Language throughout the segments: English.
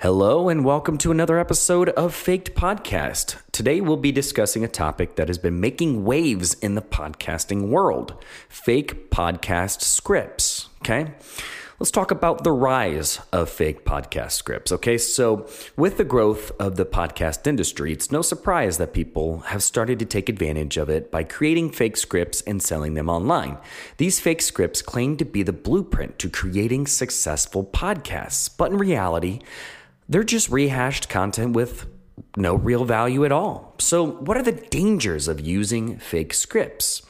Hello, and welcome to another episode of Faked Podcast. Today, we'll be discussing a topic that has been making waves in the podcasting world fake podcast scripts. Okay. Let's talk about the rise of fake podcast scripts. Okay, so with the growth of the podcast industry, it's no surprise that people have started to take advantage of it by creating fake scripts and selling them online. These fake scripts claim to be the blueprint to creating successful podcasts, but in reality, they're just rehashed content with no real value at all. So, what are the dangers of using fake scripts?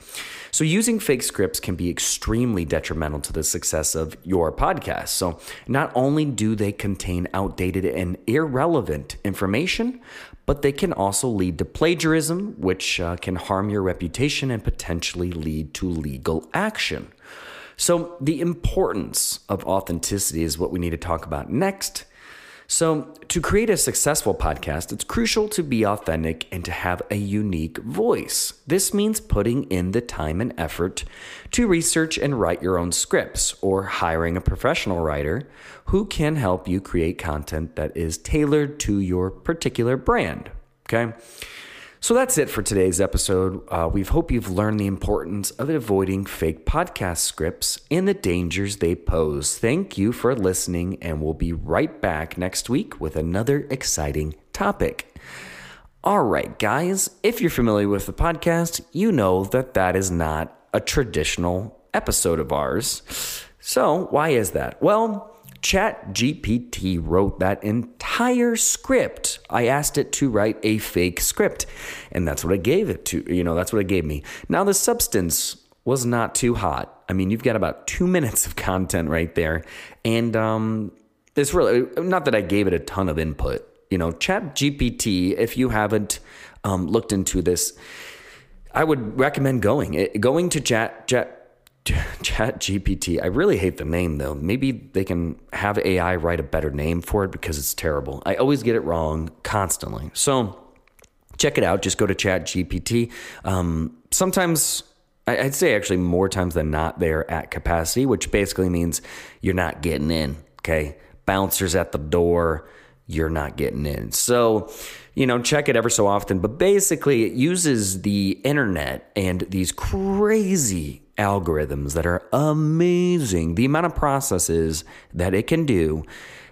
So, using fake scripts can be extremely detrimental to the success of your podcast. So, not only do they contain outdated and irrelevant information, but they can also lead to plagiarism, which uh, can harm your reputation and potentially lead to legal action. So, the importance of authenticity is what we need to talk about next. So, to create a successful podcast, it's crucial to be authentic and to have a unique voice. This means putting in the time and effort to research and write your own scripts or hiring a professional writer who can help you create content that is tailored to your particular brand. Okay. So that's it for today's episode. Uh, we hope you've learned the importance of avoiding fake podcast scripts and the dangers they pose. Thank you for listening, and we'll be right back next week with another exciting topic. All right, guys, if you're familiar with the podcast, you know that that is not a traditional episode of ours. So, why is that? Well, ChatGPT wrote that entire script. I asked it to write a fake script, and that's what I gave it to. You know, that's what it gave me. Now, the substance was not too hot. I mean, you've got about two minutes of content right there, and um, it's really not that I gave it a ton of input. You know, ChatGPT. If you haven't um, looked into this, I would recommend going. going to Chat Chat Chat GPT. I really hate the name though. Maybe they can have AI write a better name for it because it's terrible. I always get it wrong constantly. So check it out. Just go to Chat GPT. Um, sometimes I'd say actually more times than not they're at capacity, which basically means you're not getting in. Okay, bouncers at the door. You're not getting in. So you know, check it ever so often. But basically, it uses the internet and these crazy algorithms that are amazing. The amount of processes that it can do,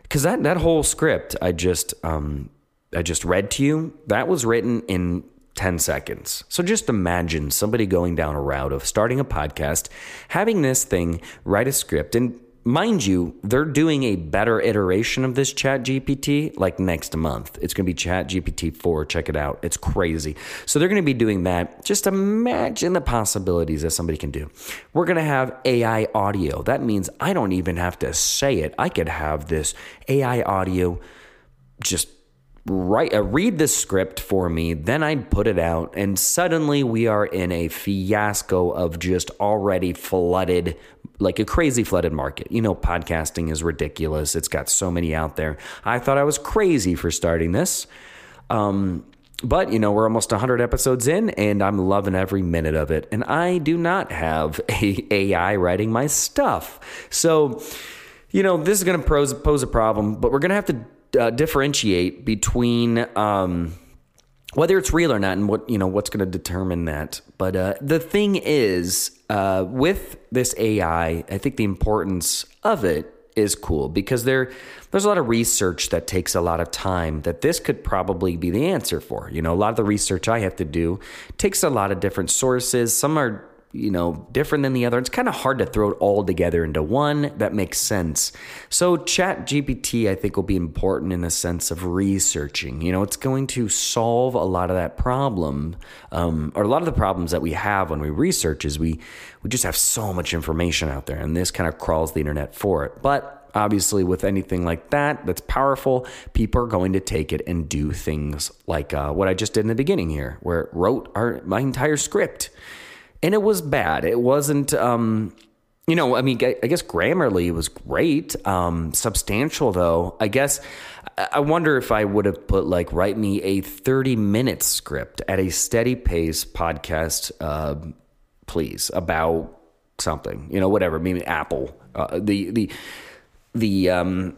because that that whole script I just um, I just read to you, that was written in 10 seconds. So just imagine somebody going down a route of starting a podcast, having this thing write a script and mind you, they're doing a better iteration of this Chat GPT like next month. It's going to be Chat GPT 4. Check it out. It's crazy. So they're going to be doing that. Just imagine the possibilities that somebody can do. We're going to have AI audio. That means I don't even have to say it. I could have this AI audio just write uh, read the script for me then i'd put it out and suddenly we are in a fiasco of just already flooded like a crazy flooded market. You know podcasting is ridiculous. It's got so many out there. I thought i was crazy for starting this. Um, but you know we're almost 100 episodes in and i'm loving every minute of it. And i do not have a ai writing my stuff. So you know this is going to pose, pose a problem but we're going to have to uh, differentiate between um, whether it's real or not, and what you know what's going to determine that. But uh, the thing is, uh, with this AI, I think the importance of it is cool because there there's a lot of research that takes a lot of time that this could probably be the answer for. You know, a lot of the research I have to do takes a lot of different sources. Some are you know, different than the other. It's kind of hard to throw it all together into one that makes sense. So, Chat GPT, I think, will be important in the sense of researching. You know, it's going to solve a lot of that problem, um, or a lot of the problems that we have when we research is we we just have so much information out there, and this kind of crawls the internet for it. But obviously, with anything like that that's powerful, people are going to take it and do things like uh, what I just did in the beginning here, where it wrote our my entire script, and it was bad. It wasn't. Um, you know, I mean, I guess Grammarly was great. Um, substantial, though. I guess I wonder if I would have put like write me a thirty minute script at a steady pace podcast, uh, please about something. You know, whatever. Maybe Apple. Uh, the the the um,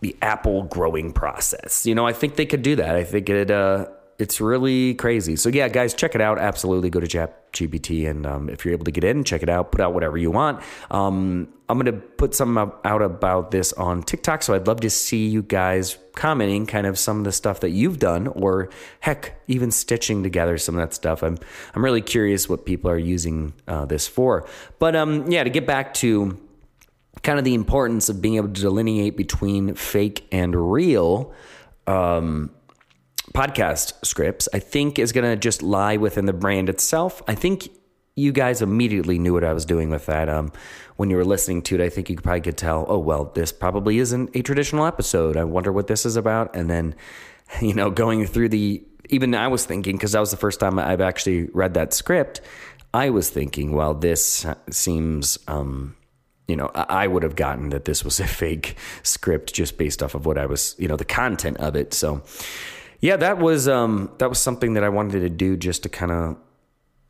the apple growing process. You know, I think they could do that. I think it. Uh, it's really crazy. So yeah, guys, check it out. Absolutely, go to ChatGPT, and um, if you're able to get in, check it out. Put out whatever you want. Um, I'm gonna put some out about this on TikTok, so I'd love to see you guys commenting, kind of some of the stuff that you've done, or heck, even stitching together some of that stuff. I'm I'm really curious what people are using uh, this for. But um, yeah, to get back to kind of the importance of being able to delineate between fake and real. Um, podcast scripts, I think is going to just lie within the brand itself. I think you guys immediately knew what I was doing with that. Um, when you were listening to it, I think you probably could tell, oh, well, this probably isn't a traditional episode. I wonder what this is about. And then, you know, going through the, even I was thinking, because that was the first time I've actually read that script, I was thinking, well, this seems, um, you know, I would have gotten that this was a fake script just based off of what I was, you know, the content of it. So, yeah, that was um, that was something that I wanted to do just to kind of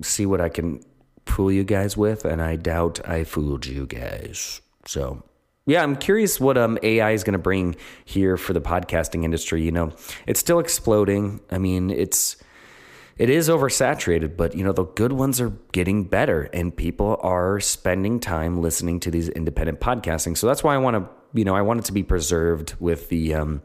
see what I can fool you guys with, and I doubt I fooled you guys. So yeah, I'm curious what um, AI is going to bring here for the podcasting industry. You know, it's still exploding. I mean, it's it is oversaturated, but you know, the good ones are getting better, and people are spending time listening to these independent podcasting. So that's why I want to, you know, I want it to be preserved with the um,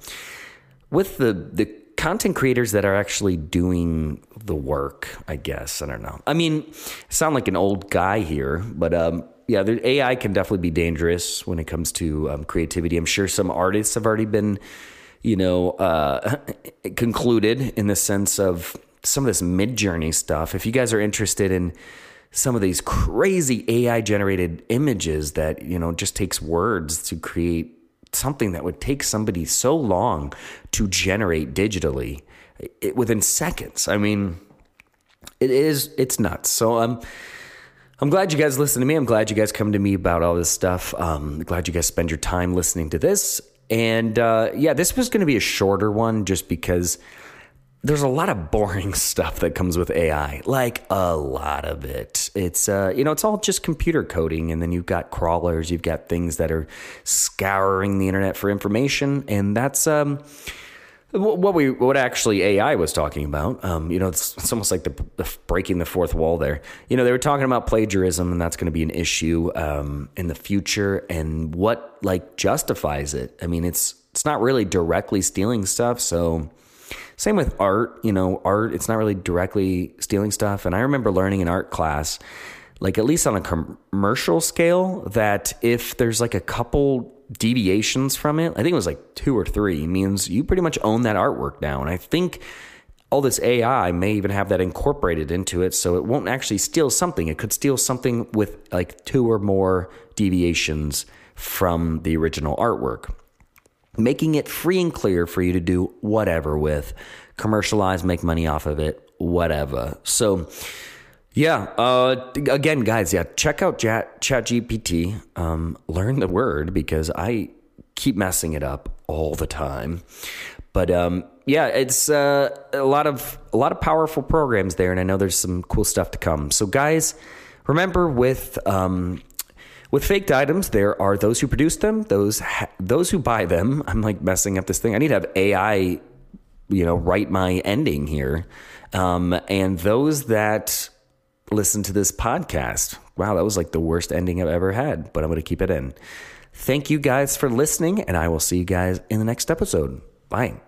with the the content creators that are actually doing the work, I guess. I don't know. I mean, I sound like an old guy here, but um, yeah, AI can definitely be dangerous when it comes to um, creativity. I'm sure some artists have already been, you know, uh, concluded in the sense of some of this Midjourney stuff. If you guys are interested in some of these crazy AI generated images that, you know, just takes words to create something that would take somebody so long to generate digitally it, within seconds. I mean, it is it's nuts. So I'm I'm glad you guys listen to me. I'm glad you guys come to me about all this stuff. Um, glad you guys spend your time listening to this. And uh, yeah, this was going to be a shorter one just because there's a lot of boring stuff that comes with AI, like a lot of it. It's uh, you know, it's all just computer coding, and then you've got crawlers, you've got things that are scouring the internet for information, and that's um, what we what actually AI was talking about. Um, you know, it's, it's almost like the, the, breaking the fourth wall there. You know, they were talking about plagiarism, and that's going to be an issue um, in the future, and what like justifies it. I mean, it's it's not really directly stealing stuff, so same with art, you know, art, it's not really directly stealing stuff. And I remember learning in art class, like at least on a commercial scale, that if there's like a couple deviations from it, I think it was like two or three, means you pretty much own that artwork now. And I think all this AI may even have that incorporated into it, so it won't actually steal something. It could steal something with like two or more deviations from the original artwork making it free and clear for you to do whatever with, commercialize, make money off of it, whatever. So, yeah, uh, again, guys, yeah, check out Chat, ChatGPT. Um, learn the word because I keep messing it up all the time. But um, yeah, it's uh, a lot of a lot of powerful programs there, and I know there's some cool stuff to come. So, guys, remember with um, with faked items, there are those who produce them, those ha- those who buy them. I'm like messing up this thing. I need to have AI, you know, write my ending here, um, and those that listen to this podcast. Wow, that was like the worst ending I've ever had, but I'm going to keep it in. Thank you guys for listening, and I will see you guys in the next episode. Bye.